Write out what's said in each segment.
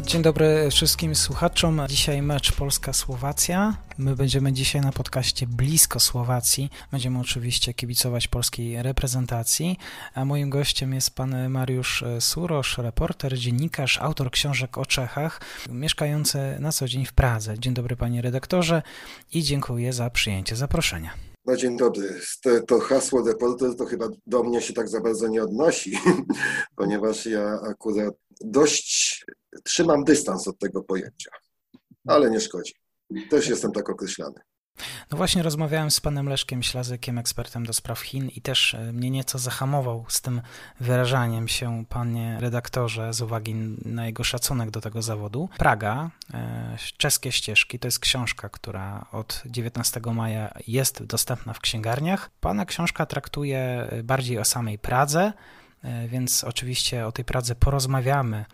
Dzień dobry wszystkim słuchaczom. Dzisiaj mecz Polska-Słowacja. My będziemy dzisiaj na podcaście blisko Słowacji. Będziemy oczywiście kibicować polskiej reprezentacji. A moim gościem jest pan Mariusz Surosz, reporter, dziennikarz, autor książek o Czechach, mieszkający na co dzień w Pradze. Dzień dobry panie redaktorze i dziękuję za przyjęcie zaproszenia. No dzień dobry. To hasło reporter to chyba do mnie się tak za bardzo nie odnosi, ponieważ ja akurat dość trzymam dystans od tego pojęcia, ale nie szkodzi. Też jestem tak określany. No właśnie rozmawiałem z panem Leszkiem Ślazykiem, ekspertem do spraw Chin i też e, mnie nieco zahamował z tym wyrażaniem się panie redaktorze z uwagi na jego szacunek do tego zawodu. Praga, e, czeskie ścieżki, to jest książka, która od 19 maja jest dostępna w księgarniach. Pana książka traktuje bardziej o samej Pradze, więc oczywiście o tej Pradze porozmawiamy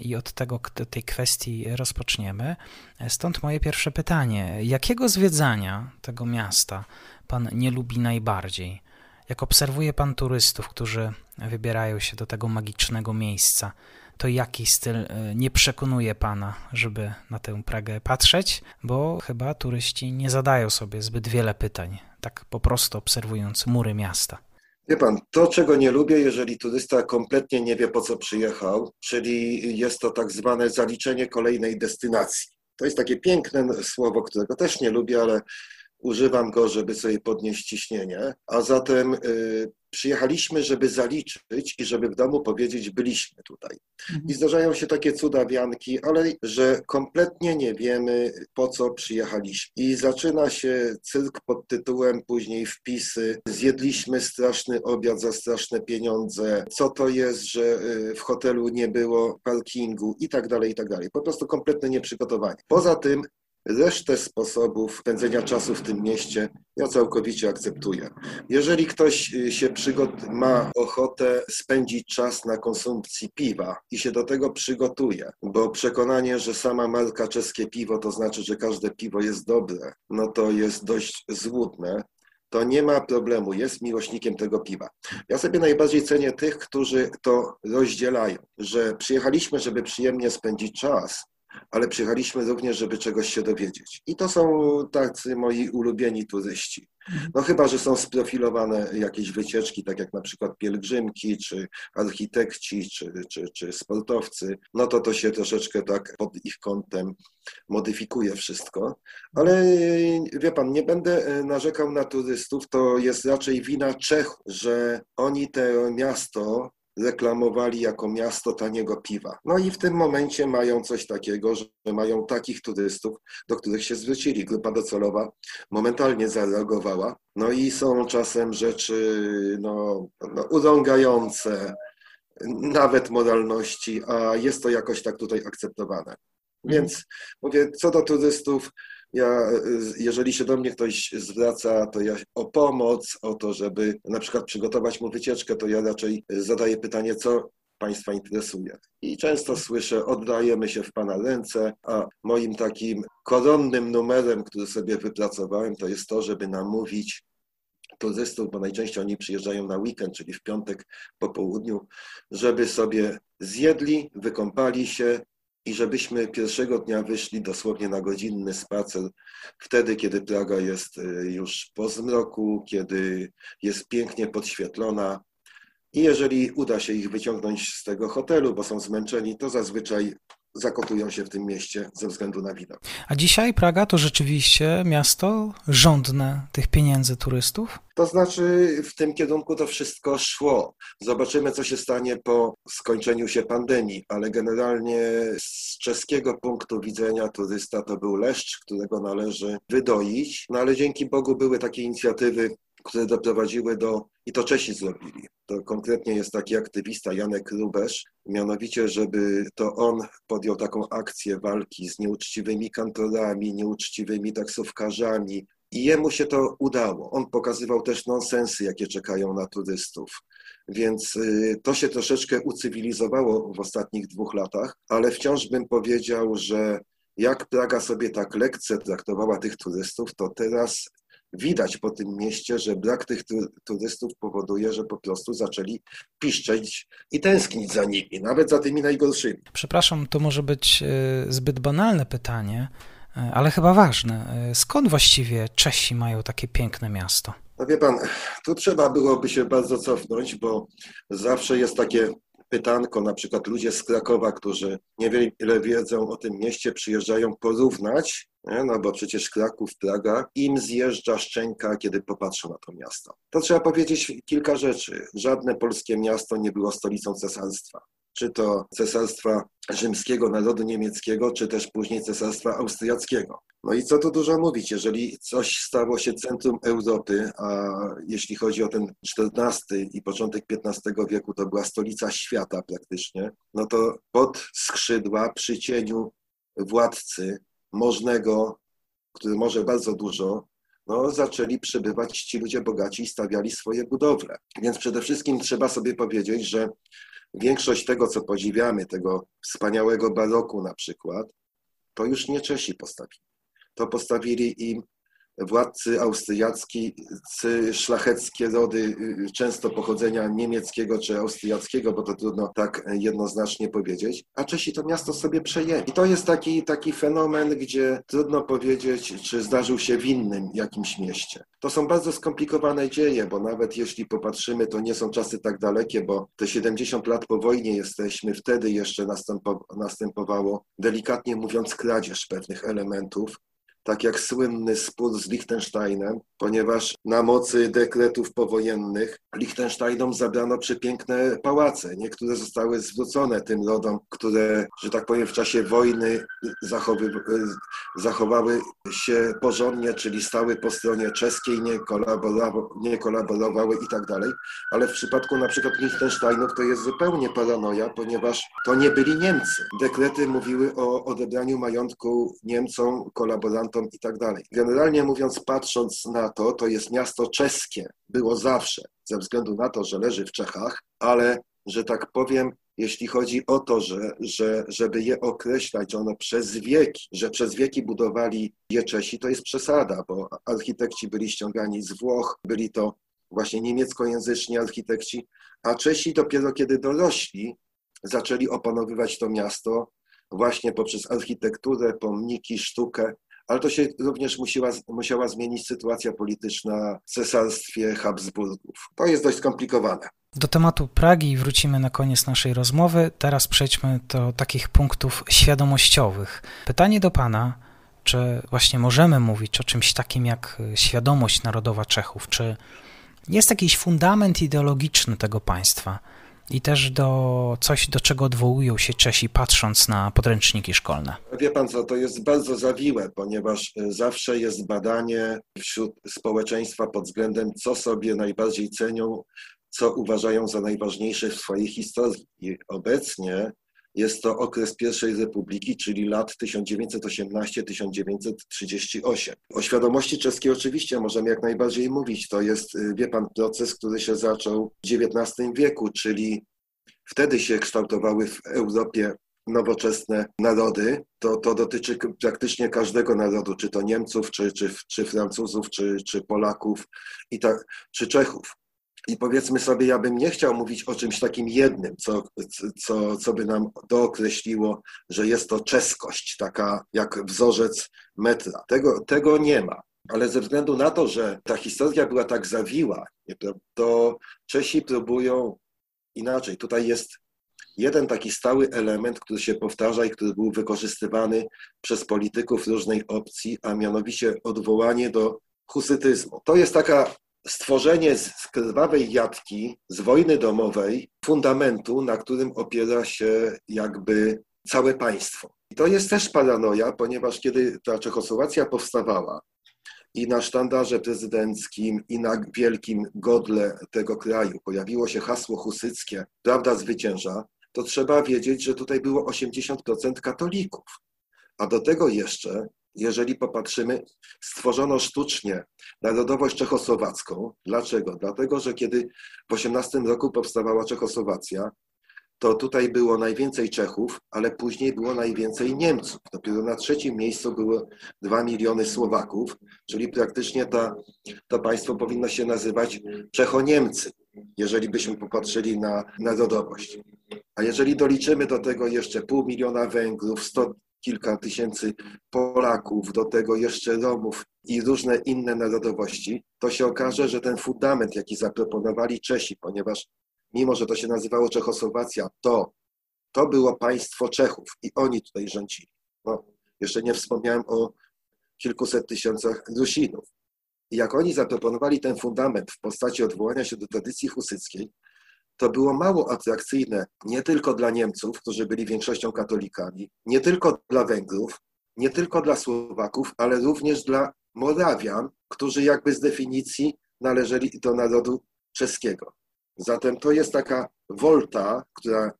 i od tego, tej kwestii rozpoczniemy. Stąd moje pierwsze pytanie: jakiego zwiedzania tego miasta pan nie lubi najbardziej? Jak obserwuje pan turystów, którzy wybierają się do tego magicznego miejsca, to jaki styl e, nie przekonuje pana, żeby na tę Pragę patrzeć? Bo chyba turyści nie zadają sobie zbyt wiele pytań, tak po prostu obserwując mury miasta. Wie pan, to czego nie lubię, jeżeli turysta kompletnie nie wie po co przyjechał, czyli jest to tak zwane zaliczenie kolejnej destynacji. To jest takie piękne słowo, którego też nie lubię, ale używam go, żeby sobie podnieść ciśnienie. A zatem y, przyjechaliśmy, żeby zaliczyć i żeby w domu powiedzieć, byliśmy tutaj. Mhm. I zdarzają się takie cudawianki, ale że kompletnie nie wiemy, po co przyjechaliśmy. I zaczyna się cyrk pod tytułem, później wpisy. Zjedliśmy straszny obiad za straszne pieniądze. Co to jest, że y, w hotelu nie było parkingu i tak dalej, i tak dalej. Po prostu kompletnie nieprzygotowanie. Poza tym Resztę sposobów spędzenia czasu w tym mieście ja całkowicie akceptuję. Jeżeli ktoś y, się przygot- ma ochotę spędzić czas na konsumpcji piwa i się do tego przygotuje, bo przekonanie, że sama marka czeskie piwo to znaczy, że każde piwo jest dobre, no to jest dość złudne to nie ma problemu, jest miłośnikiem tego piwa. Ja sobie najbardziej cenię tych, którzy to rozdzielają, że przyjechaliśmy, żeby przyjemnie spędzić czas, ale przyjechaliśmy również, żeby czegoś się dowiedzieć. I to są tacy moi ulubieni turyści. No chyba, że są sprofilowane jakieś wycieczki, tak jak na przykład pielgrzymki, czy architekci, czy, czy, czy sportowcy, no to to się troszeczkę tak pod ich kątem modyfikuje wszystko. Ale wie pan, nie będę narzekał na turystów, to jest raczej wina Czechów, że oni to miasto reklamowali jako miasto taniego piwa. No i w tym momencie mają coś takiego, że mają takich turystów, do których się zwrócili. Grupa docelowa momentalnie zareagowała. No i są czasem rzeczy no, no, urągające nawet moralności, a jest to jakoś tak tutaj akceptowane. Więc mówię, co do turystów, ja, jeżeli się do mnie ktoś zwraca, to ja o pomoc, o to, żeby na przykład przygotować mu wycieczkę, to ja raczej zadaję pytanie, co Państwa interesuje. I często słyszę, oddajemy się w Pana ręce, a moim takim koronnym numerem, który sobie wypracowałem, to jest to, żeby namówić turystów, bo najczęściej oni przyjeżdżają na weekend, czyli w piątek po południu, żeby sobie zjedli, wykąpali się, i żebyśmy pierwszego dnia wyszli dosłownie na godzinny spacer, wtedy, kiedy Praga jest y, już po zmroku, kiedy jest pięknie podświetlona. I jeżeli uda się ich wyciągnąć z tego hotelu, bo są zmęczeni, to zazwyczaj zakotują się w tym mieście ze względu na widok. A dzisiaj Praga to rzeczywiście miasto żądne tych pieniędzy turystów? To znaczy w tym kierunku to wszystko szło. Zobaczymy, co się stanie po skończeniu się pandemii, ale generalnie z czeskiego punktu widzenia turysta to był leszcz, którego należy wydoić. No ale dzięki Bogu były takie inicjatywy które doprowadziły do, i to Czesi zrobili, to konkretnie jest taki aktywista Janek Rubesz, mianowicie, żeby to on podjął taką akcję walki z nieuczciwymi kantorami, nieuczciwymi taksówkarzami, i jemu się to udało. On pokazywał też nonsensy, jakie czekają na turystów. Więc y, to się troszeczkę ucywilizowało w ostatnich dwóch latach, ale wciąż bym powiedział, że jak Praga sobie tak lekce traktowała tych turystów, to teraz widać po tym mieście, że brak tych turystów powoduje, że po prostu zaczęli piszczeć i tęsknić za nimi, nawet za tymi najgorszymi. Przepraszam, to może być y, zbyt banalne pytanie, y, ale chyba ważne. Skąd właściwie Czesi mają takie piękne miasto? No wie pan, tu trzeba byłoby się bardzo cofnąć, bo zawsze jest takie pytanko, na przykład ludzie z Krakowa, którzy niewiele wiedzą o tym mieście, przyjeżdżają porównać, nie? no bo przecież Kraków, Praga, im zjeżdża szczęka, kiedy popatrzą na to miasto. To trzeba powiedzieć kilka rzeczy. Żadne polskie miasto nie było stolicą cesarstwa czy to Cesarstwa Rzymskiego, narodu niemieckiego, czy też później Cesarstwa Austriackiego. No i co tu dużo mówić, jeżeli coś stało się centrum Europy, a jeśli chodzi o ten XIV i początek XV wieku, to była stolica świata praktycznie, no to pod skrzydła przy cieniu władcy możnego, który może bardzo dużo, no, zaczęli przybywać ci ludzie bogaci i stawiali swoje budowle. Więc przede wszystkim trzeba sobie powiedzieć, że Większość tego, co podziwiamy, tego wspaniałego baroku na przykład, to już nie Czesi postawili. To im władcy austriaccy, szlacheckie rody, y, często pochodzenia niemieckiego czy austriackiego, bo to trudno tak jednoznacznie powiedzieć, a Czesi to miasto sobie przejęli. I to jest taki, taki fenomen, gdzie trudno powiedzieć, czy zdarzył się w innym jakimś mieście. To są bardzo skomplikowane dzieje, bo nawet jeśli popatrzymy, to nie są czasy tak dalekie, bo te 70 lat po wojnie jesteśmy, wtedy jeszcze następowało, delikatnie mówiąc, kradzież pewnych elementów tak jak słynny spór z Liechtensteinem, ponieważ na mocy dekretów powojennych Liechtensteinom zabrano przepiękne pałace. Niektóre zostały zwrócone tym rodom, które, że tak powiem, w czasie wojny zachowały się porządnie, czyli stały po stronie czeskiej, nie, kolaborowały, nie kolaborowały i tak dalej. Ale w przypadku na przykład Liechtensteinów to jest zupełnie paranoja, ponieważ to nie byli Niemcy. Dekrety mówiły o odebraniu majątku Niemcom, kolaborantom i tak dalej. Generalnie mówiąc, patrząc na to, to jest miasto czeskie. Było zawsze, ze względu na to, że leży w Czechach, ale, że tak powiem, jeśli chodzi o to, że, że, żeby je określać, że one przez wieki, że przez wieki budowali je Czesi, to jest przesada, bo architekci byli ściągani z Włoch, byli to właśnie niemieckojęzyczni architekci, a Czesi dopiero kiedy dorośli, zaczęli opanowywać to miasto właśnie poprzez architekturę, pomniki, sztukę, ale to się również musiała, musiała zmienić sytuacja polityczna w cesarstwie Habsburgów. To jest dość skomplikowane. Do tematu Pragi wrócimy na koniec naszej rozmowy. Teraz przejdźmy do takich punktów świadomościowych. Pytanie do Pana, czy właśnie możemy mówić o czymś takim jak świadomość narodowa Czechów? Czy jest jakiś fundament ideologiczny tego państwa? I też do coś, do czego odwołują się Czesi, patrząc na podręczniki szkolne? Wie pan co, to jest bardzo zawiłe, ponieważ e, zawsze jest badanie wśród społeczeństwa pod względem, co sobie najbardziej cenią, co uważają za najważniejsze w swojej historii. Obecnie jest to okres pierwszej republiki, czyli lat 1918-1938. O świadomości czeskiej oczywiście możemy jak najbardziej mówić. To jest, y, wie pan, proces, który się zaczął w XIX wieku, czyli wtedy się kształtowały w Europie nowoczesne narody, to, to dotyczy praktycznie każdego narodu, czy to Niemców, czy, czy, czy Francuzów, czy, czy Polaków, i tak, czy Czechów. I powiedzmy sobie, ja bym nie chciał mówić o czymś takim jednym, co, co, co by nam dookreśliło, że jest to czeskość, taka jak wzorzec metra. Tego, tego nie ma. Ale ze względu na to, że ta historia była tak zawiła, to Czesi próbują inaczej. Tutaj jest jeden taki stały element, który się powtarza i który był wykorzystywany przez polityków różnej opcji, a mianowicie odwołanie do husytyzmu. To jest taka stworzenie z krwawej jatki, z wojny domowej, fundamentu, na którym opiera się jakby całe państwo. I to jest też paranoja, ponieważ kiedy ta Czechosłowacja powstawała i na sztandarze prezydenckim, i na wielkim godle tego kraju pojawiło się hasło husyckie, prawda zwycięża, to trzeba wiedzieć, że tutaj było 80% katolików. A do tego jeszcze, jeżeli popatrzymy, stworzono sztucznie narodowość czechosłowacką. Dlaczego? Dlatego, że kiedy w 18 roku powstawała Czechosłowacja, to tutaj było najwięcej Czechów, ale później było najwięcej Niemców. Dopiero na trzecim miejscu było 2 miliony Słowaków, czyli praktycznie to państwo powinno się nazywać Czechoniemcy, jeżeli byśmy popatrzyli na narodowość. A jeżeli doliczymy do tego jeszcze pół miliona Węgrów, sto kilka tysięcy Polaków, do tego jeszcze Romów i różne inne narodowości, to się okaże, że ten fundament, jaki zaproponowali Czesi, ponieważ mimo że to się nazywało Czechosłowacja, to, to było państwo Czechów i oni tutaj rządzili. No, jeszcze nie wspomniałem o kilkuset tysiącach Rusinów. I jak oni zaproponowali ten fundament w postaci odwołania się do tradycji husyckiej, to było mało atrakcyjne nie tylko dla Niemców, którzy byli większością katolikami, nie tylko dla Węgrów, nie tylko dla Słowaków, ale również dla Morawian, którzy jakby z definicji należeli do narodu czeskiego. Zatem to jest taka wolta, która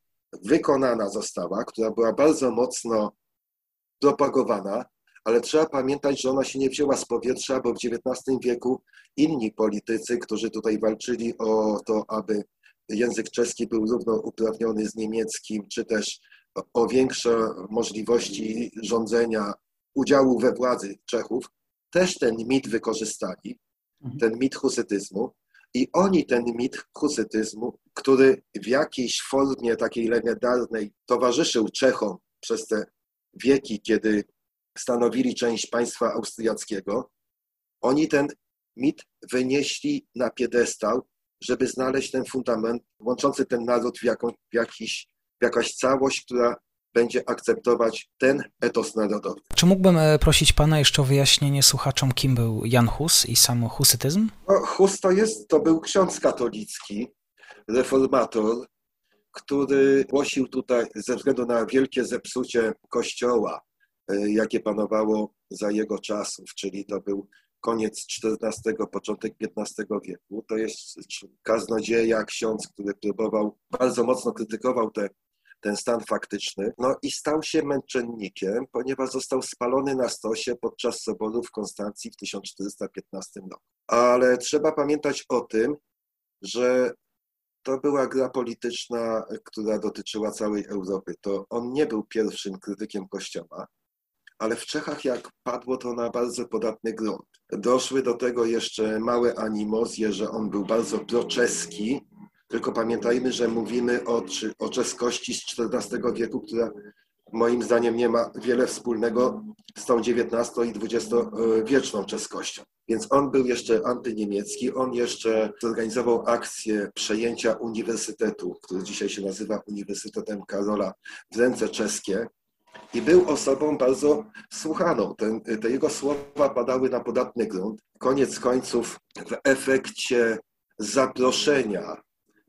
wykonana została, która była bardzo mocno propagowana, ale trzeba pamiętać, że ona się nie wzięła z powietrza, bo w XIX wieku inni politycy, którzy tutaj walczyli o to, aby język czeski był równouprawniony z niemieckim, czy też o większe możliwości rządzenia, udziału we władzy Czechów, też ten mit wykorzystali, mhm. ten mit husytyzmu. I oni ten mit husytyzmu, który w jakiejś formie takiej legendarnej towarzyszył Czechom przez te wieki, kiedy stanowili część państwa austriackiego, oni ten mit wynieśli na piedestał, żeby znaleźć ten fundament łączący ten naród w, jaką, w, jakiś, w jakaś całość, która będzie akceptować ten etos narodowy. Czy mógłbym e, prosić Pana jeszcze o wyjaśnienie słuchaczom, kim był Jan Hus i sam husytyzm? No, Hus to, jest, to był ksiądz katolicki, reformator, który głosił tutaj ze względu na wielkie zepsucie kościoła, e, jakie panowało za jego czasów, czyli to był koniec XIV, początek XV wieku. To jest kaznodzieja, ksiądz, który próbował, bardzo mocno krytykował te ten stan faktyczny. No i stał się męczennikiem, ponieważ został spalony na stosie podczas soboru w Konstancji w 1415 roku. Ale trzeba pamiętać o tym, że to była gra polityczna, która dotyczyła całej Europy. To on nie był pierwszym krytykiem Kościoła, ale w Czechach jak padło to na bardzo podatny grunt. Doszły do tego jeszcze małe animozje, że on był bardzo proczeski, tylko pamiętajmy, że mówimy o, o czeskości z XIV wieku, która moim zdaniem nie ma wiele wspólnego z tą XIX i XX-wieczną czeskością. Więc on był jeszcze antyniemiecki, on jeszcze zorganizował akcję przejęcia uniwersytetu, który dzisiaj się nazywa Uniwersytetem Karola w ręce czeskie i był osobą bardzo słuchaną. Ten, te jego słowa padały na podatny grunt. Koniec końców w efekcie zaproszenia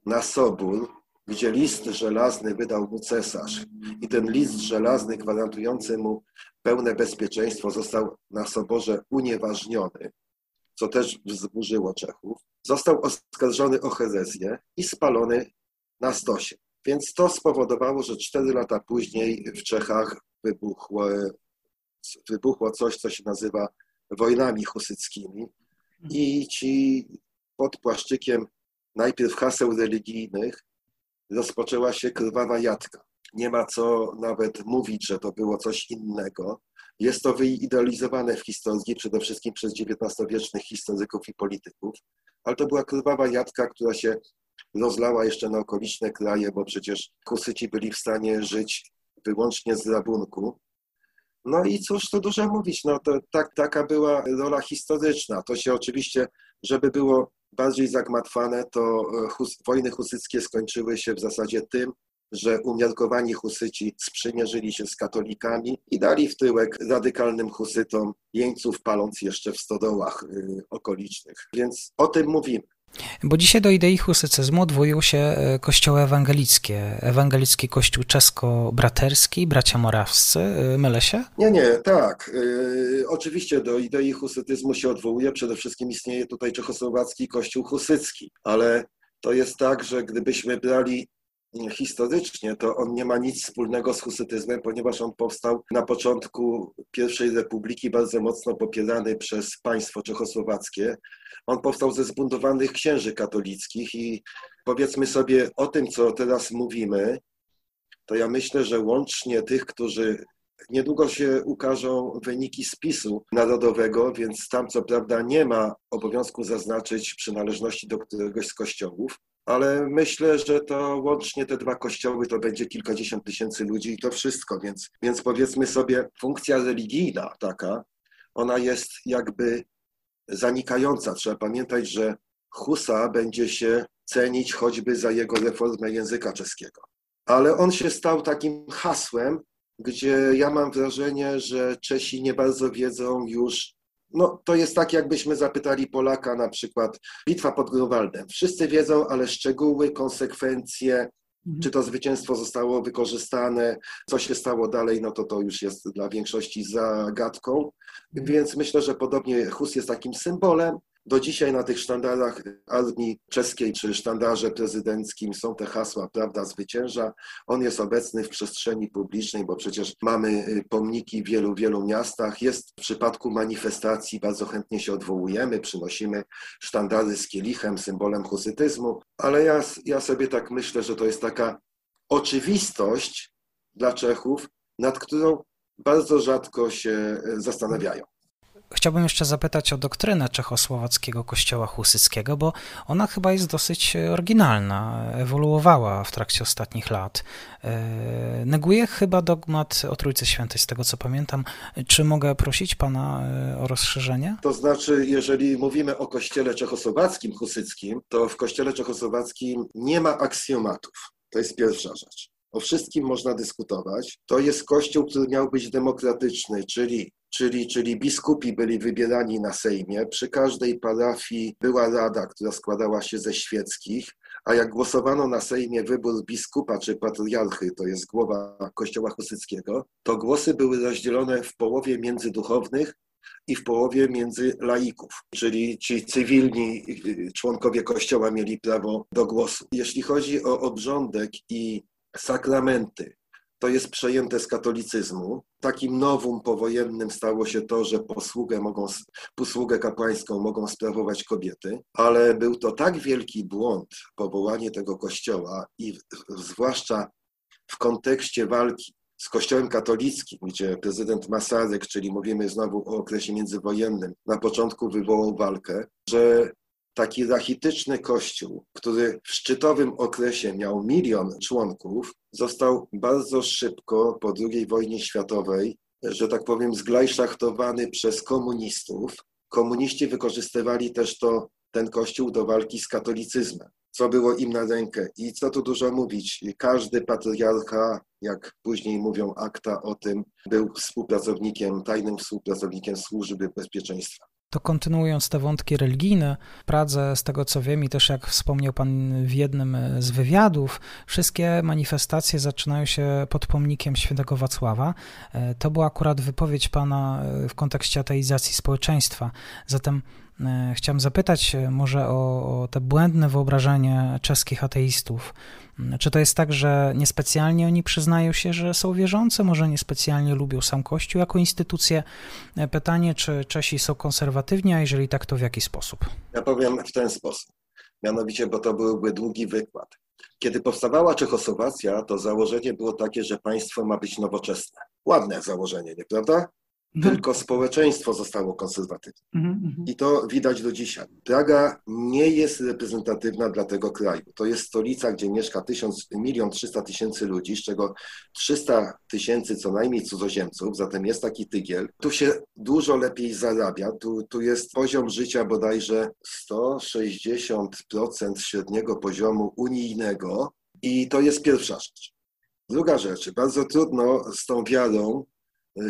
na Sobór, gdzie list żelazny wydał mu cesarz i ten list żelazny gwarantujący mu pełne bezpieczeństwo został na Soborze unieważniony, co też wzburzyło Czechów. Został oskarżony o herezję i spalony na stosie. Więc to spowodowało, że cztery lata później w Czechach wybuchło, wybuchło coś, co się nazywa wojnami husyckimi i ci pod płaszczykiem najpierw haseł religijnych rozpoczęła się krwawa jadka. Nie ma co nawet mówić, że to było coś innego. Jest to wyidealizowane w historii, przede wszystkim przez XIX-wiecznych historyków i polityków, ale to była krwawa jadka, która się rozlała jeszcze na okoliczne kraje, bo przecież Husyci byli w stanie żyć wyłącznie z rabunku. No i cóż tu dużo mówić, no to tak, taka była rola historyczna. To się oczywiście, żeby było bardziej zagmatwane, to e, hus, wojny husyckie skończyły się w zasadzie tym, że umiarkowani husyci sprzymierzyli się z katolikami i dali w tyłek radykalnym husytom jeńców, paląc jeszcze w stodołach y, okolicznych. Więc o tym mówimy. Bo dzisiaj do idei husycyzmu odwołują się e, kościoły ewangelickie. Ewangelicki kościół czesko-braterski, bracia morawscy. E, mylę się? Nie, nie, tak. Yy, oczywiście do idei husytyzmu się odwołuje. Przede wszystkim istnieje tutaj czechosłowacki kościół husycki, ale to jest tak, że gdybyśmy brali historycznie, to on nie ma nic wspólnego z husytyzmem, ponieważ on powstał na początku I Republiki, bardzo mocno popierany przez państwo czechosłowackie. On powstał ze zbuntowanych księży katolickich i powiedzmy sobie o tym, co teraz mówimy, to ja myślę, że łącznie tych, którzy Niedługo się ukażą wyniki spisu narodowego, więc tam co prawda nie ma obowiązku zaznaczyć przynależności do któregoś z kościołów, ale myślę, że to łącznie te dwa kościoły to będzie kilkadziesiąt tysięcy ludzi i to wszystko, więc, więc powiedzmy sobie, funkcja religijna taka, ona jest jakby zanikająca. Trzeba pamiętać, że Husa będzie się cenić choćby za jego reformę języka czeskiego. Ale on się stał takim hasłem, gdzie ja mam wrażenie, że Czesi nie bardzo wiedzą już, no to jest tak, jakbyśmy zapytali Polaka na przykład bitwa pod Grunwaldem. Wszyscy wiedzą, ale szczegóły, konsekwencje, mhm. czy to zwycięstwo zostało wykorzystane, co się stało dalej, no to to już jest dla większości zagadką. Mhm. Więc myślę, że podobnie Hus jest takim symbolem, do dzisiaj na tych sztandarach armii czeskiej czy sztandarze prezydenckim są te hasła Prawda zwycięża. On jest obecny w przestrzeni publicznej, bo przecież mamy y, pomniki w wielu, wielu miastach. Jest w przypadku manifestacji, bardzo chętnie się odwołujemy, przynosimy sztandary z kielichem, symbolem husytyzmu, ale ja, ja sobie tak myślę, że to jest taka oczywistość dla Czechów, nad którą bardzo rzadko się y, zastanawiają. Chciałbym jeszcze zapytać o doktrynę czechosłowackiego kościoła husyckiego, bo ona chyba jest dosyć oryginalna, ewoluowała w trakcie ostatnich lat. E, neguje chyba dogmat o Trójcy Świętej, z tego co pamiętam. Czy mogę prosić pana e, o rozszerzenie? To znaczy, jeżeli mówimy o kościele czechosłowackim, husyckim, to w kościele czechosłowackim nie ma aksjomatów. To jest pierwsza rzecz. O wszystkim można dyskutować. To jest kościół, który miał być demokratyczny, czyli czyli, czyli biskupi byli wybierani na Sejmie. Przy każdej parafii była rada, która składała się ze świeckich, a jak głosowano na Sejmie wybór biskupa czy patriarchy, to jest głowa Kościoła Husyckiego, to głosy były rozdzielone w połowie między duchownych i w połowie między laików, czyli ci cywilni członkowie Kościoła mieli prawo do głosu. Jeśli chodzi o obrządek i sakramenty, to jest przejęte z katolicyzmu. Takim nowum powojennym stało się to, że posługę, mogą, posługę kapłańską mogą sprawować kobiety, ale był to tak wielki błąd powołanie tego kościoła i zwłaszcza w kontekście walki z Kościołem katolickim, gdzie prezydent Masaryk, czyli mówimy znowu o okresie międzywojennym, na początku wywołał walkę, że taki rachityczny kościół, który w szczytowym okresie miał milion członków, został bardzo szybko po II wojnie światowej, że tak powiem, zglajszachtowany przez komunistów. Komuniści wykorzystywali też to, ten kościół do walki z katolicyzmem, co było im na rękę. I co tu dużo mówić, każdy patriarcha, jak później mówią akta o tym, był współpracownikiem, tajnym współpracownikiem służby bezpieczeństwa. To kontynuując te wątki religijne, Pradze, z tego co wiem i też jak wspomniał Pan w jednym z wywiadów, wszystkie manifestacje zaczynają się pod pomnikiem świętego Wacława. E, to była akurat wypowiedź Pana e, w kontekście ateizacji społeczeństwa. Zatem e, chciałem zapytać może o, o te błędne wyobrażenie czeskich ateistów czy to jest tak, że niespecjalnie oni przyznają się, że są wierzący, może niespecjalnie lubią sam Kościół jako instytucję? Pytanie, czy Czesi są konserwatywni, a jeżeli tak, to w jaki sposób? Ja powiem w ten sposób. Mianowicie, bo to byłby długi wykład. Kiedy powstawała Czechosłowacja, to założenie było takie, że państwo ma być nowoczesne. Ładne założenie, nieprawda? Tylko społeczeństwo zostało konserwatywne. Mhm, mhm. I to widać do dzisiaj. Praga nie jest reprezentatywna dla tego kraju. To jest stolica, gdzie mieszka tysiąc, milion trzysta tysięcy ludzi, z czego 300 tysięcy co najmniej cudzoziemców, zatem jest taki tygiel. Tu się dużo lepiej zarabia, tu, tu jest poziom życia bodajże 160% średniego poziomu unijnego i to jest pierwsza rzecz. Druga rzecz, bardzo trudno z tą wiarą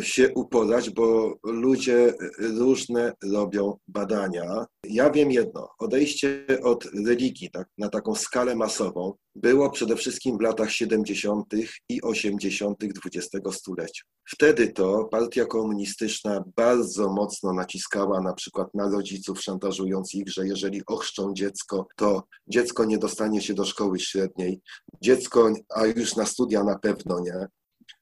się uporać, bo ludzie różne robią badania. Ja wiem jedno, odejście od religii tak, na taką skalę masową było przede wszystkim w latach 70. i 80. XX stulecia. Wtedy to partia komunistyczna bardzo mocno naciskała na przykład na rodziców, szantażując ich, że jeżeli ochrzczą dziecko, to dziecko nie dostanie się do szkoły średniej, dziecko, a już na studia na pewno nie.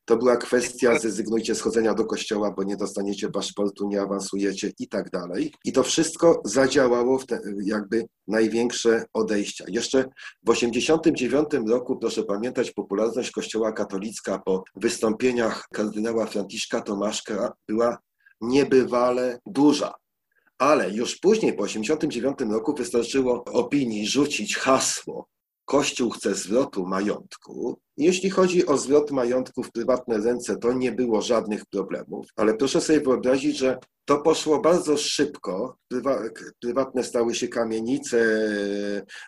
To była kwestia, zrezygnujcie z chodzenia do kościoła, bo nie dostaniecie paszportu, nie awansujecie i tak dalej. I to wszystko zadziałało w te, jakby największe odejścia. Jeszcze w 1989 roku, proszę pamiętać, popularność kościoła katolicka po wystąpieniach kardynała Franciszka Tomaszka była niebywale duża. Ale już później, po 1989 roku, wystarczyło opinii rzucić hasło Kościół chce zwrotu majątku. Jeśli chodzi o zwrot majątku w prywatne ręce, to nie było żadnych problemów, ale proszę sobie wyobrazić, że to poszło bardzo szybko. Prywatne stały się kamienice,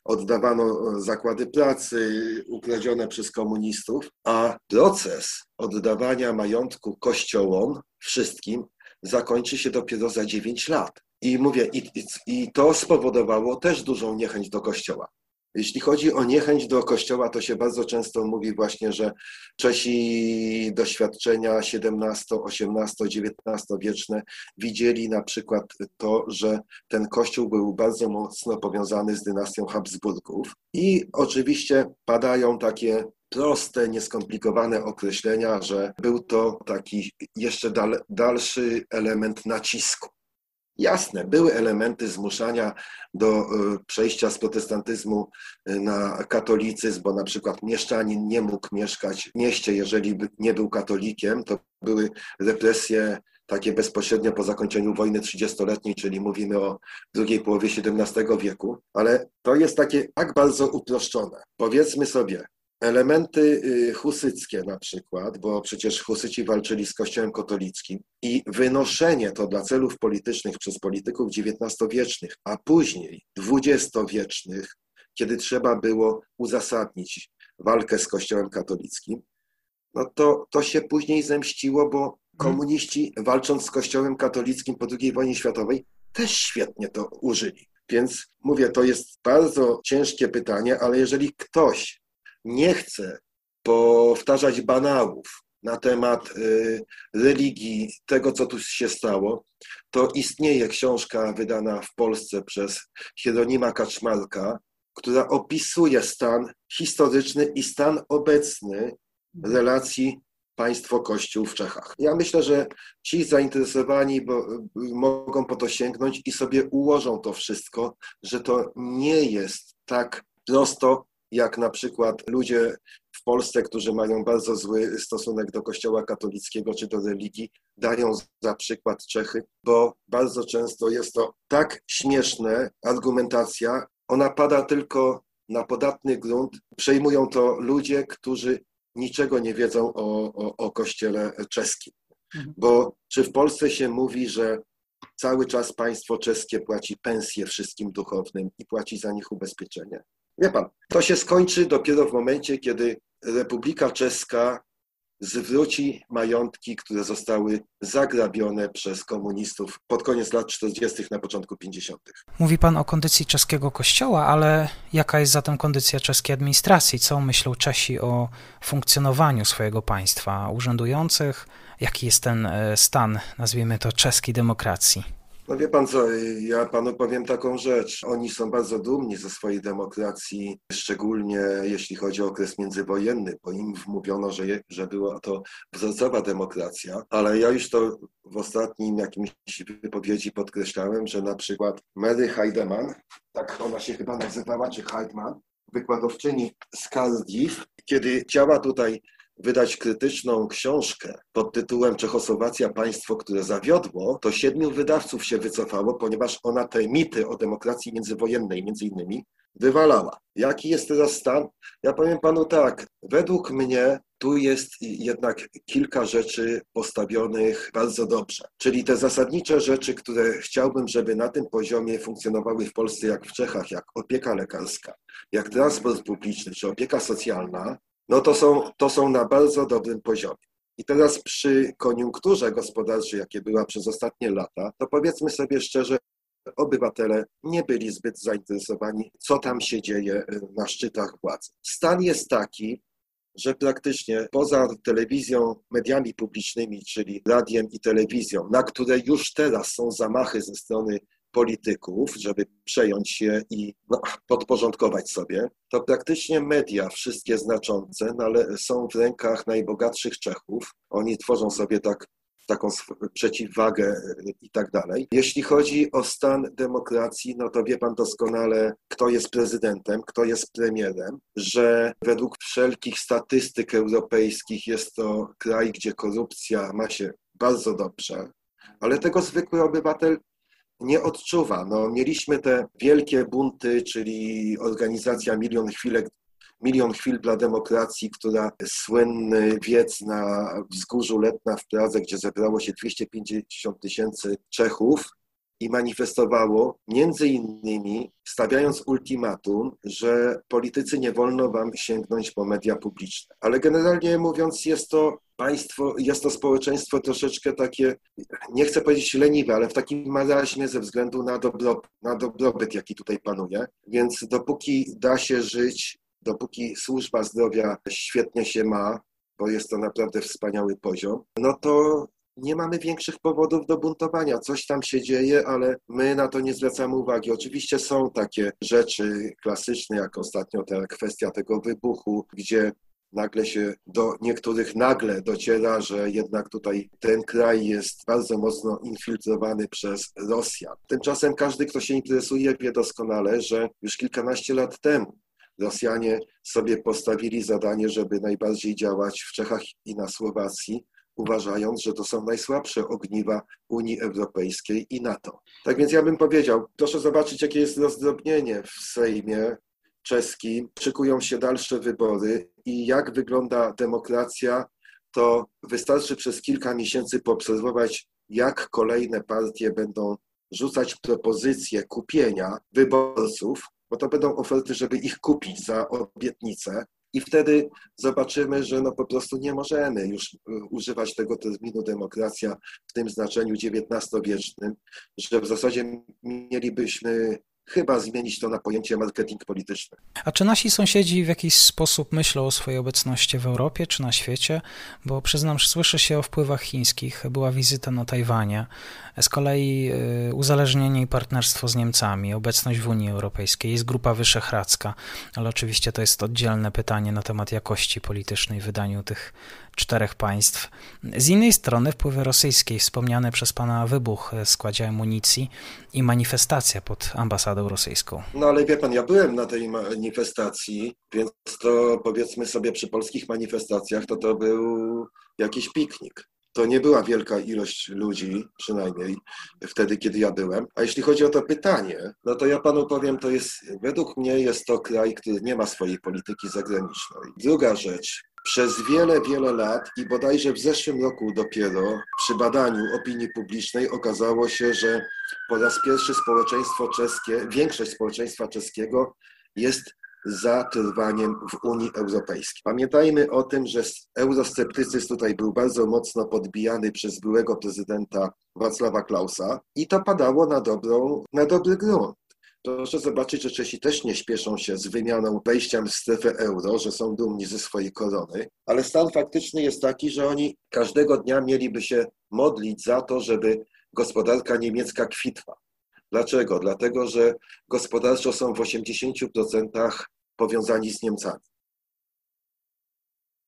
oddawano zakłady pracy ukradzione przez komunistów, a proces oddawania majątku kościołom, wszystkim, zakończy się dopiero za 9 lat. I mówię, i, i, to spowodowało też dużą niechęć do kościoła. Jeśli chodzi o niechęć do Kościoła, to się bardzo często mówi właśnie, że Czesi doświadczenia XVII, XVIII, XIX wieczne widzieli na przykład to, że ten Kościół był bardzo mocno powiązany z dynastią Habsburgów i oczywiście padają takie proste, nieskomplikowane określenia, że był to taki jeszcze dal, dalszy element nacisku. Jasne, były elementy zmuszania do e, przejścia z protestantyzmu e, na katolicyzm, bo na przykład mieszczanin nie mógł mieszkać w mieście, jeżeli nie był katolikiem. To były represje takie bezpośrednio po zakończeniu wojny 30-letniej, czyli mówimy o drugiej połowie XVII wieku, ale to jest takie tak bardzo uproszczone. Powiedzmy sobie, elementy y, husyckie na przykład, bo przecież husyci walczyli z kościołem katolickim i wynoszenie to dla celów politycznych przez polityków XIX-wiecznych, a później XX-wiecznych, kiedy trzeba było uzasadnić walkę z kościołem katolickim, no to, to się później zemściło, bo komuniści walcząc z kościołem katolickim po II wojnie światowej też świetnie to użyli. Więc mówię, to jest bardzo ciężkie pytanie, ale jeżeli ktoś nie chcę powtarzać banałów na temat y, religii, tego co tu się stało, to istnieje książka wydana w Polsce przez Hieronima Kaczmarka, która opisuje stan historyczny i stan obecny relacji państwo-kościół w Czechach. Ja myślę, że ci zainteresowani bo, y, mogą po to sięgnąć i sobie ułożą to wszystko, że to nie jest tak prosto jak na przykład ludzie w Polsce, którzy mają bardzo zły stosunek do Kościoła katolickiego czy do religii, dają za przykład Czechy, bo bardzo często jest to tak śmieszne argumentacja, ona pada tylko na podatny grunt. Przejmują to ludzie, którzy niczego nie wiedzą o, o, o Kościele czeskim. Mhm. Bo czy w Polsce się mówi, że cały czas państwo czeskie płaci pensje wszystkim duchownym i płaci za nich ubezpieczenie? Wie pan, to się skończy dopiero w momencie, kiedy Republika Czeska zwróci majątki, które zostały zagrabione przez komunistów pod koniec lat 40., na początku 50. Mówi Pan o kondycji czeskiego kościoła, ale jaka jest zatem kondycja czeskiej administracji? Co myślą Czesi o funkcjonowaniu swojego państwa, urzędujących? Jaki jest ten e, stan, nazwijmy to, czeskiej demokracji? No wie pan co, ja panu powiem taką rzecz. Oni są bardzo dumni ze swojej demokracji, szczególnie jeśli chodzi o okres międzywojenny, bo im wmówiono, że, je, że była to wzorcowa demokracja, ale ja już to w ostatnim jakimś wypowiedzi podkreślałem, że na przykład Mary Heidemann, tak ona się chyba nazywała, czy Heidman, wykładowczyni z Cardiff, kiedy chciała tutaj wydać krytyczną książkę pod tytułem Czechosłowacja państwo, które zawiodło, to siedmiu wydawców się wycofało, ponieważ ona te mity o demokracji międzywojennej między innymi wywalała. Jaki jest teraz stan? Ja powiem panu tak, według mnie tu jest jednak kilka rzeczy postawionych bardzo dobrze. Czyli te zasadnicze rzeczy, które chciałbym, żeby na tym poziomie funkcjonowały w Polsce jak w Czechach, jak opieka lekarska, jak transport publiczny czy opieka socjalna, no to są, to są na bardzo dobrym poziomie. I teraz przy koniunkturze gospodarczej, jakie była przez ostatnie lata, to powiedzmy sobie szczerze, obywatele nie byli zbyt zainteresowani, co tam się dzieje na szczytach władzy. Stan jest taki, że praktycznie poza telewizją, mediami publicznymi, czyli radiem i telewizją, na które już teraz są zamachy ze strony polityków, żeby przejąć je i no, podporządkować sobie, to praktycznie media, wszystkie znaczące, no, ale są w rękach najbogatszych Czechów. Oni tworzą sobie tak taką przeciwwagę i tak dalej. Jeśli chodzi o stan demokracji, no to wie pan doskonale, kto jest prezydentem, kto jest premierem, że według wszelkich statystyk europejskich jest to kraj, gdzie korupcja ma się bardzo dobrze, ale tego zwykły obywatel nie odczuwa. No, mieliśmy te wielkie bunty, czyli organizacja Milion Chwilek Milion Chwil dla Demokracji, która słynny wiec na wzgórzu Letna w Pradze, gdzie zebrało się 250 tysięcy Czechów i manifestowało, między innymi stawiając ultimatum, że politycy nie wolno wam sięgnąć po media publiczne. Ale generalnie mówiąc, jest to państwo, jest to społeczeństwo troszeczkę takie, nie chcę powiedzieć leniwe, ale w takim maraźmie ze względu na, dobro, na dobrobyt, jaki tutaj panuje. Więc dopóki da się żyć dopóki służba zdrowia świetnie się ma, bo jest to naprawdę wspaniały poziom, no to nie mamy większych powodów do buntowania. Coś tam się dzieje, ale my na to nie zwracamy uwagi. Oczywiście są takie rzeczy klasyczne, jak ostatnio ta kwestia tego wybuchu, gdzie nagle się do niektórych nagle dociera, że jednak tutaj ten kraj jest bardzo mocno infiltrowany przez Rosjan. Tymczasem każdy, kto się interesuje, wie doskonale, że już kilkanaście lat temu Rosjanie sobie postawili zadanie, żeby najbardziej działać w Czechach i na Słowacji, uważając, że to są najsłabsze ogniwa Unii Europejskiej i NATO. Tak więc ja bym powiedział, proszę zobaczyć, jakie jest rozdrobnienie w Sejmie czeskim. Szykują się dalsze wybory i jak wygląda demokracja, to wystarczy przez kilka miesięcy poobserwować, jak kolejne partie będą rzucać propozycje kupienia wyborców bo to będą oferty, żeby ich kupić za obietnicę. I wtedy zobaczymy, że no po prostu nie możemy już y, używać tego terminu demokracja w tym znaczeniu XIX-wiecznym, że w zasadzie mielibyśmy chyba zmienić to na pojęcie marketing polityczny. A czy nasi sąsiedzi w jakiś sposób myślą o swojej obecności w Europie czy na świecie? Bo przyznam, że słyszy się o wpływach chińskich. Była wizyta na Tajwanie. Z kolei y, uzależnienie i partnerstwo z Niemcami, obecność w Unii Europejskiej, jest Grupa Wyszehradzka, ale oczywiście to jest oddzielne pytanie na temat jakości politycznej w wydaniu tych czterech państw. Z innej strony wpływy rosyjskie, wspomniane przez pana wybuch w składzie amunicji i manifestacja pod ambasadą rosyjską. No ale wie pan, ja byłem na tej manifestacji, więc to powiedzmy sobie przy polskich manifestacjach to to był jakiś piknik. To nie była wielka ilość ludzi, przynajmniej wtedy, kiedy ja byłem. A jeśli chodzi o to pytanie, no to ja panu powiem, to jest, według mnie jest to kraj, który nie ma swojej polityki zagranicznej. Druga rzecz, przez wiele, wiele lat i bodajże w zeszłym roku dopiero przy badaniu opinii publicznej okazało się, że po raz pierwszy społeczeństwo czeskie, większość społeczeństwa czeskiego jest za trwaniem w Unii Europejskiej. Pamiętajmy o tym, że eurosceptycyzm tutaj był bardzo mocno podbijany przez byłego prezydenta Wacława Klausa i to padało na, dobrą, na dobry grunt. Proszę zobaczyć, że Czesi też nie śpieszą się z wymianą wejściem w strefę euro, że są dumni ze swojej korony, ale stan faktyczny jest taki, że oni każdego dnia mieliby się modlić za to, żeby gospodarka niemiecka kwitła. Dlaczego? Dlatego, że gospodarczo są w 80% powiązani z Niemcami.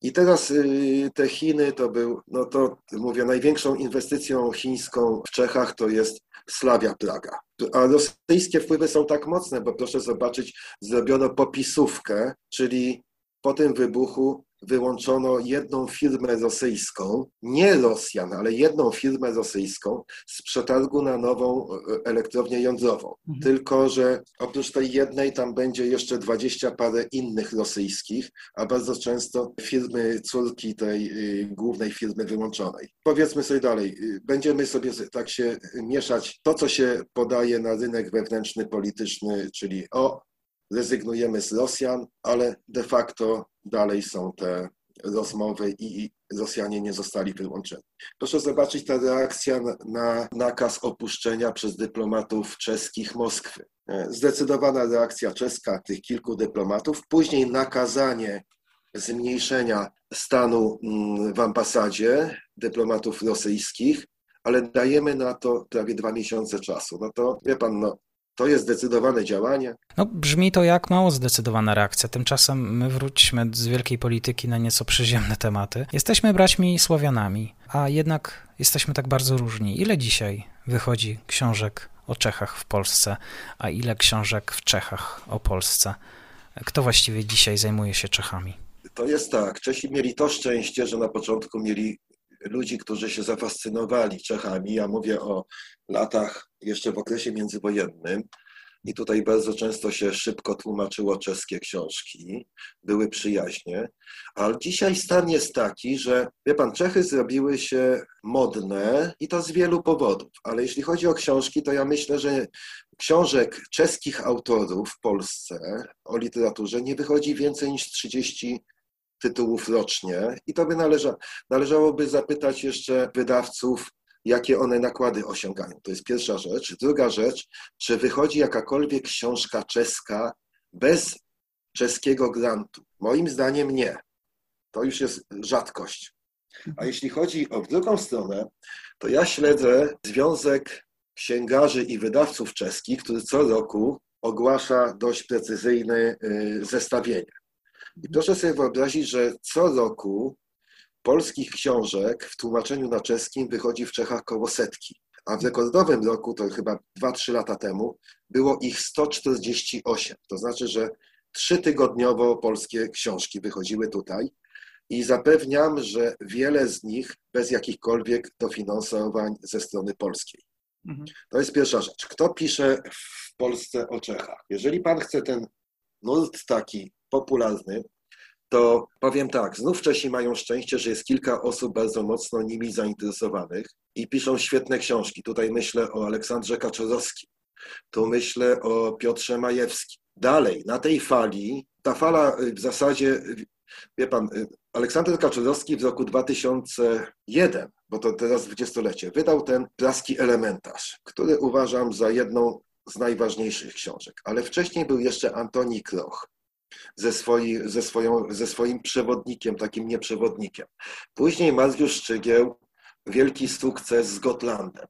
I teraz y, te Chiny to był, no to mówię, największą inwestycją chińską w Czechach to jest Slavia Praga. A rosyjskie wpływy są tak mocne, bo proszę zobaczyć, zrobiono popisówkę, czyli po tym wybuchu wyłączono jedną firmę rosyjską, nie Rosjan, ale jedną firmę rosyjską z przetargu na nową e, elektrownię jądrową. Mhm. Tylko, że oprócz tej jednej tam będzie jeszcze dwadzieścia parę innych rosyjskich, a bardzo często firmy córki tej y, głównej firmy wyłączonej. Powiedzmy sobie dalej, y, będziemy sobie tak się mieszać to, co się podaje na rynek wewnętrzny polityczny, czyli o rezygnujemy z Rosjan, ale de facto dalej są te rozmowy i Rosjanie nie zostali wyłączeni. Proszę zobaczyć ta reakcja na nakaz opuszczenia przez dyplomatów czeskich Moskwy. E, zdecydowana reakcja czeska tych kilku dyplomatów, później nakazanie zmniejszenia stanu mm, w ambasadzie dyplomatów rosyjskich, ale dajemy na to prawie dwa miesiące czasu. No to wie pan, no, to jest zdecydowane działanie. No, brzmi to jak mało zdecydowana reakcja. Tymczasem my wróćmy z wielkiej polityki na nieco przyziemne tematy. Jesteśmy braćmi Słowianami, a jednak jesteśmy tak bardzo różni. Ile dzisiaj wychodzi książek o Czechach w Polsce, a ile książek w Czechach o Polsce? Kto właściwie dzisiaj zajmuje się Czechami? To jest tak. Czesi mieli to szczęście, że na początku mieli ludzi, którzy się zafascynowali Czechami. Ja mówię o latach jeszcze w okresie międzywojennym. I tutaj bardzo często się szybko tłumaczyło czeskie książki, były przyjaźnie, ale dzisiaj stan jest taki, że wie pan, Czechy zrobiły się modne i to z wielu powodów, ale jeśli chodzi o książki, to ja myślę, że książek czeskich autorów w Polsce o literaturze nie wychodzi więcej niż 30 tytułów rocznie i to by należa, należałoby zapytać jeszcze wydawców, jakie one nakłady osiągają. To jest pierwsza rzecz. Druga rzecz, czy wychodzi jakakolwiek książka czeska bez czeskiego grantu? Moim zdaniem nie. To już jest rzadkość. A jeśli chodzi o drugą stronę, to ja śledzę Związek Księgarzy i Wydawców Czeskich, który co roku ogłasza dość precyzyjne y, zestawienie. I proszę sobie wyobrazić, że co roku polskich książek w tłumaczeniu na czeskim wychodzi w Czechach koło setki. A w rekordowym roku, to chyba 2-3 lata temu, było ich 148. To znaczy, że trzytygodniowo polskie książki wychodziły tutaj i zapewniam, że wiele z nich bez jakichkolwiek dofinansowań ze strony polskiej. Mhm. To jest pierwsza rzecz. Kto pisze w Polsce o Czechach? Jeżeli pan chce ten nurt taki popularny, to powiem tak, znów Czesi mają szczęście, że jest kilka osób bardzo mocno nimi zainteresowanych i piszą świetne książki. Tutaj myślę o Aleksandrze Kaczorowskim, tu myślę o Piotrze Majewskim. Dalej, na tej fali, ta fala y, w zasadzie, wie pan, y, Aleksander Kaczorowski w roku 2001, bo to teraz dwudziestolecie, wydał ten praski elementarz, który uważam za jedną z najważniejszych książek. Ale wcześniej był jeszcze Antoni Kroch, ze, swoi, ze, swoją, ze swoim przewodnikiem, takim nieprzewodnikiem. Później Mariusz Szczygieł, wielki sukces z Gotlandem.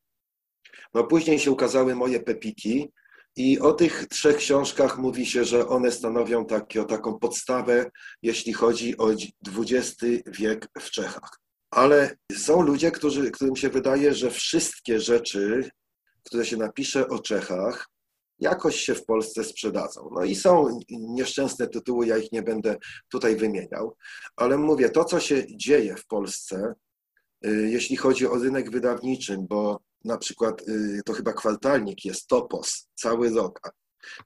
No później się ukazały moje pepiki i o tych trzech książkach mówi się, że one stanowią taką podstawę, jeśli chodzi o XX wiek w Czechach. Ale są ludzie, którzy, którym się wydaje, że wszystkie rzeczy, które się napisze o Czechach, jakoś się w Polsce sprzedadzą. No i są nieszczęsne tytuły, ja ich nie będę tutaj wymieniał, ale mówię, to co się dzieje w Polsce, y, jeśli chodzi o rynek wydawniczy, bo na przykład y, to chyba kwartalnik jest Topos, cały rok,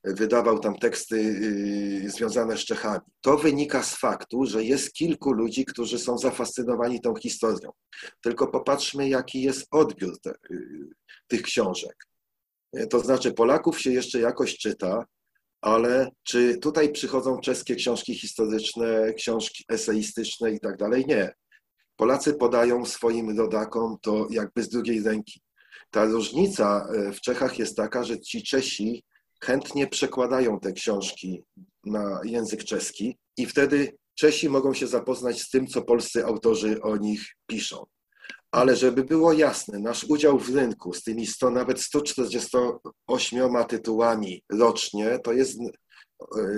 wydawał tam teksty y, związane z Czechami. To wynika z faktu, że jest kilku ludzi, którzy są zafascynowani tą historią. Tylko popatrzmy, jaki jest odbiór te, tych książek. To znaczy, Polaków się jeszcze jakoś czyta, ale czy tutaj przychodzą czeskie książki historyczne, książki eseistyczne i tak dalej? Nie. Polacy podają swoim rodakom to jakby z drugiej ręki. Ta różnica w Czechach jest taka, że ci Czesi chętnie przekładają te książki na język czeski i wtedy Czesi mogą się zapoznać z tym, co polscy autorzy o nich piszą. Ale żeby było jasne, nasz udział w rynku z tymi 100, nawet 148 tytułami rocznie, to jest e,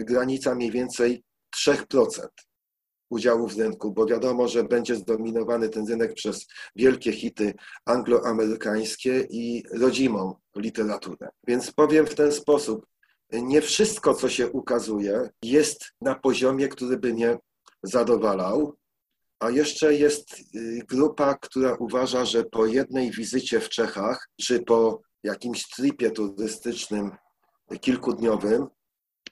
granica mniej więcej 3% udziału w rynku, bo wiadomo, że będzie zdominowany ten rynek przez wielkie hity angloamerykańskie i rodzimą literaturę. Więc powiem w ten sposób, nie wszystko, co się ukazuje, jest na poziomie, który by mnie zadowalał, a jeszcze jest y, grupa, która uważa, że po jednej wizycie w Czechach, czy po jakimś tripie turystycznym kilkudniowym,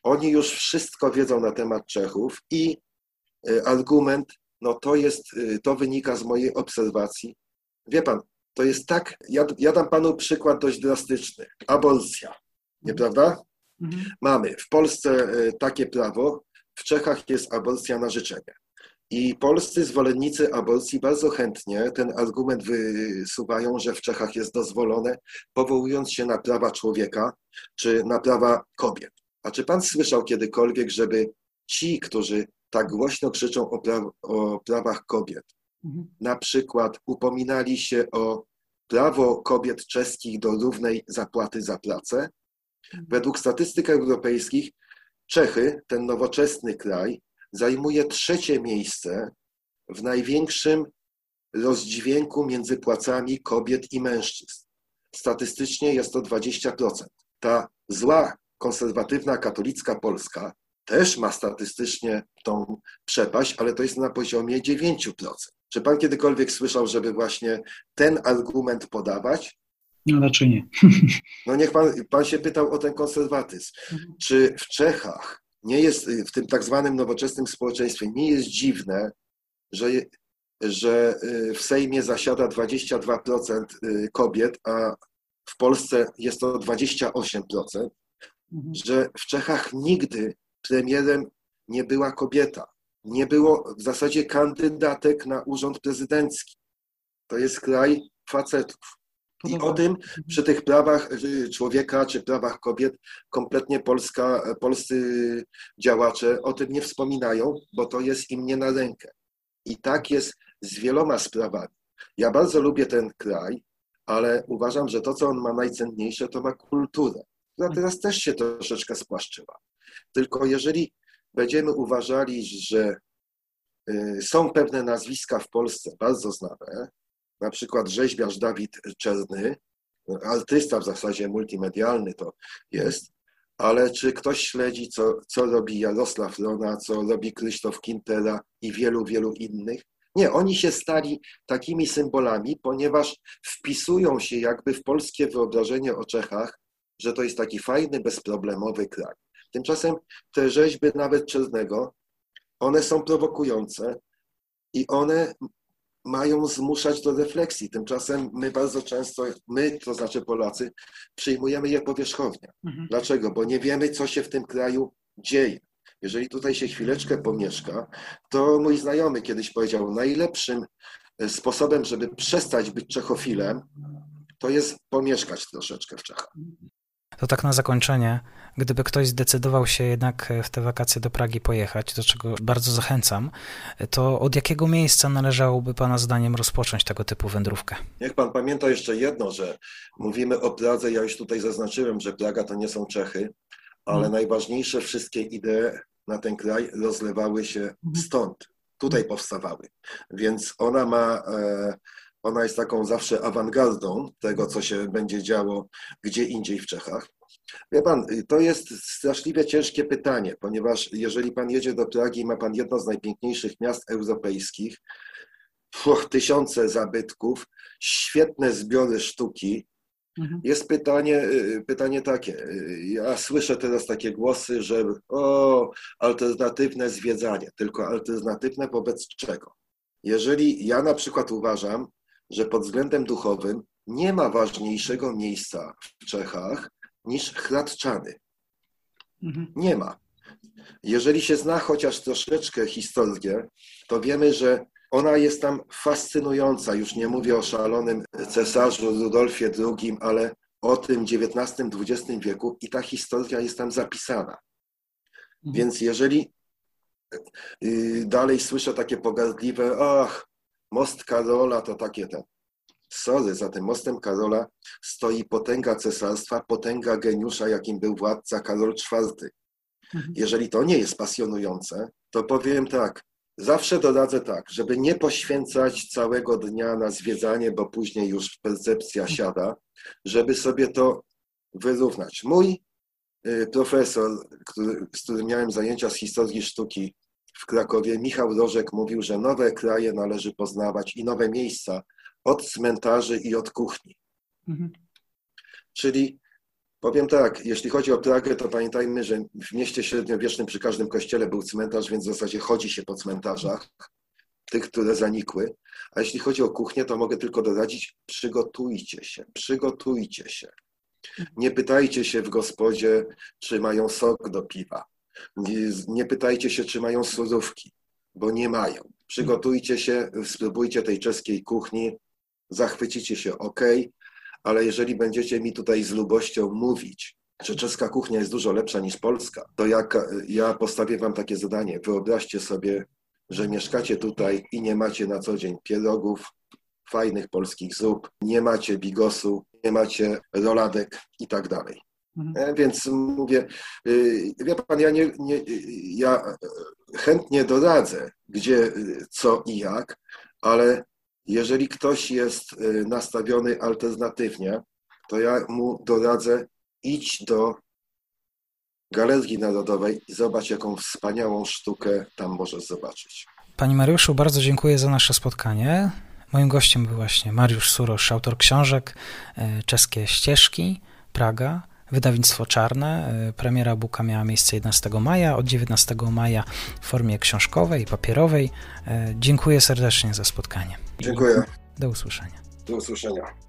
oni już wszystko wiedzą na temat Czechów i argument, no to jest, y, to wynika z mojej obserwacji. Wie pan, to jest tak, ja, ja dam panu przykład dość drastyczny. Aborcja, nieprawda? Mhm. Mamy w Polsce takie prawo, w Czechach jest aborcja na życzenie. I polscy zwolennicy aborcji bardzo chętnie ten argument wysuwają, że w Czechach jest dozwolone, powołując się na prawa człowieka czy na prawa kobiet. A czy pan słyszał kiedykolwiek, żeby ci, którzy tak głośno krzyczą o, pra o prawach kobiet, mhm. na przykład upominali się o prawo kobiet czeskich do równej zapłaty za pracę? Mhm. Według statystyk europejskich Czechy, ten nowoczesny kraj, zajmuje trzecie miejsce w największym rozdźwięku między płacami kobiet i mężczyzn. Statystycznie jest to 20%. Ta zła, konserwatywna, katolicka Polska też ma statystycznie tą przepaść, ale to jest na poziomie 9%. Czy pan kiedykolwiek słyszał, żeby właśnie ten argument podawać? No raczej nie. No niech pan, pan się pytał o ten konserwatyzm. Mhm. Czy w Czechach nie jest, w tym tak zwanym nowoczesnym społeczeństwie, nie jest dziwne, że, że y, w Sejmie zasiada 22% y, kobiet, a w Polsce jest to 28%, mhm. że w Czechach nigdy premierem nie była kobieta. Nie było w zasadzie kandydatek na urząd prezydencki. To jest kraj facetów. I o tym przy tych prawach y, człowieka czy prawach kobiet kompletnie Polska, polscy działacze o tym nie wspominają, bo to jest im nie na rękę. I tak jest z wieloma sprawami. Ja bardzo lubię ten kraj, ale uważam, że to, co on ma najcenniejsze, to ma kulturę, która teraz też się troszeczkę spłaszczyła. Tylko jeżeli będziemy uważali, że y, są pewne nazwiska w Polsce bardzo znane, na przykład rzeźbiarz Dawid Czerny, artysta w zasadzie multimedialny to jest, ale czy ktoś śledzi, co, co robi Jarosław Rona, co robi Krzysztof Kintera i wielu, wielu innych? Nie, oni się stali takimi symbolami, ponieważ wpisują się jakby w polskie wyobrażenie o Czechach, że to jest taki fajny, bezproblemowy kraj. Tymczasem te rzeźby nawet Czernego, one są prowokujące i one mają zmuszać do refleksji. Tymczasem my bardzo często, my, to znaczy Polacy, przyjmujemy je powierzchownie. Mhm. Dlaczego? Bo nie wiemy, co się w tym kraju dzieje. Jeżeli tutaj się chwileczkę pomieszka, to mój znajomy kiedyś powiedział, najlepszym e, sposobem, żeby przestać być czechofilem, to jest pomieszkać troszeczkę w Czechach. To tak na zakończenie, gdyby ktoś zdecydował się jednak w te wakacje do Pragi pojechać, do czego bardzo zachęcam, to od jakiego miejsca należałoby Pana zdaniem rozpocząć tego typu wędrówkę? Niech Pan pamięta jeszcze jedno, że mówimy o Pradze, ja już tutaj zaznaczyłem, że Praga to nie są Czechy, ale hmm. najważniejsze wszystkie idee na ten kraj rozlewały się hmm. stąd, tutaj powstawały. Więc ona ma... Ona jest taką zawsze awangardą tego, co się będzie działo gdzie indziej w Czechach. Wie pan, to jest straszliwie ciężkie pytanie, ponieważ jeżeli pan jedzie do Pragi i ma pan jedno z najpiękniejszych miast europejskich, uch, tysiące zabytków, świetne zbiory sztuki, mhm. jest pytanie, y, pytanie takie. Y, ja słyszę teraz takie głosy, że o, alternatywne zwiedzanie, tylko alternatywne wobec czego? Jeżeli ja na przykład uważam, że pod względem duchowym nie ma ważniejszego miejsca w Czechach niż Hradczany. Mhm. Nie ma. Jeżeli się zna chociaż troszeczkę historię, to wiemy, że ona jest tam fascynująca. Już nie mówię o szalonym cesarzu Rudolfie II, ale o tym XIX-XX wieku i ta historia jest tam zapisana. Mhm. Więc jeżeli y, dalej słyszę takie pogardliwe, ach, most Karola to takie ten. Sorry, za tym mostem Karola stoi potęga cesarstwa, potęga geniusza, jakim był władca Karol IV. Mhm. Jeżeli to nie jest pasjonujące, to powiem tak, zawsze doradzę tak, żeby nie poświęcać całego dnia na zwiedzanie, bo później już percepcja mhm. siada, żeby sobie to wyrównać. Mój y, profesor, który, z którym miałem zajęcia z historii sztuki w Krakowie, Michał Rożek mówił, że nowe kraje należy poznawać i nowe miejsca od cmentarzy i od kuchni. Mhm. Czyli powiem tak, jeśli chodzi o Pragę, to pamiętajmy, że w mieście średniowiecznym przy każdym kościele był cmentarz, więc w zasadzie chodzi się po cmentarzach, tych, które zanikły. A jeśli chodzi o kuchnię, to mogę tylko doradzić, przygotujcie się, przygotujcie się. Nie pytajcie się w gospodzie, czy mają sok do piwa. Nie, nie pytajcie się, czy mają surówki. bo nie mają. Przygotujcie się, spróbujcie tej czeskiej kuchni, zachwycicie się, ok, ale jeżeli będziecie mi tutaj z lubością mówić, że czeska kuchnia jest dużo lepsza niż polska, to jak, ja postawię wam takie zadanie. Wyobraźcie sobie, że mieszkacie tutaj i nie macie na co dzień pierogów, fajnych polskich zup, nie macie bigosu, nie macie roladek i tak dalej. Mhm. E, więc mówię, y, wie pan, ja, nie, nie, ja chętnie doradzę, gdzie, co i jak, ale jeżeli ktoś jest y, nastawiony alternatywnie, to ja mu doradzę idź do Galerii Narodowej i zobacz, jaką wspaniałą sztukę tam możesz zobaczyć. Panie Mariuszu, bardzo dziękuję za nasze spotkanie. Moim gościem był właśnie Mariusz Surosz, autor książek e, Czeskie Ścieżki, Praga, wydawnictwo Czarne. E, premiera Buka miała miejsce 11 maja, od 19 maja w formie książkowej i papierowej. E, dziękuję serdecznie za spotkanie. Dziękuję. Do usłyszenia. Do usłyszenia.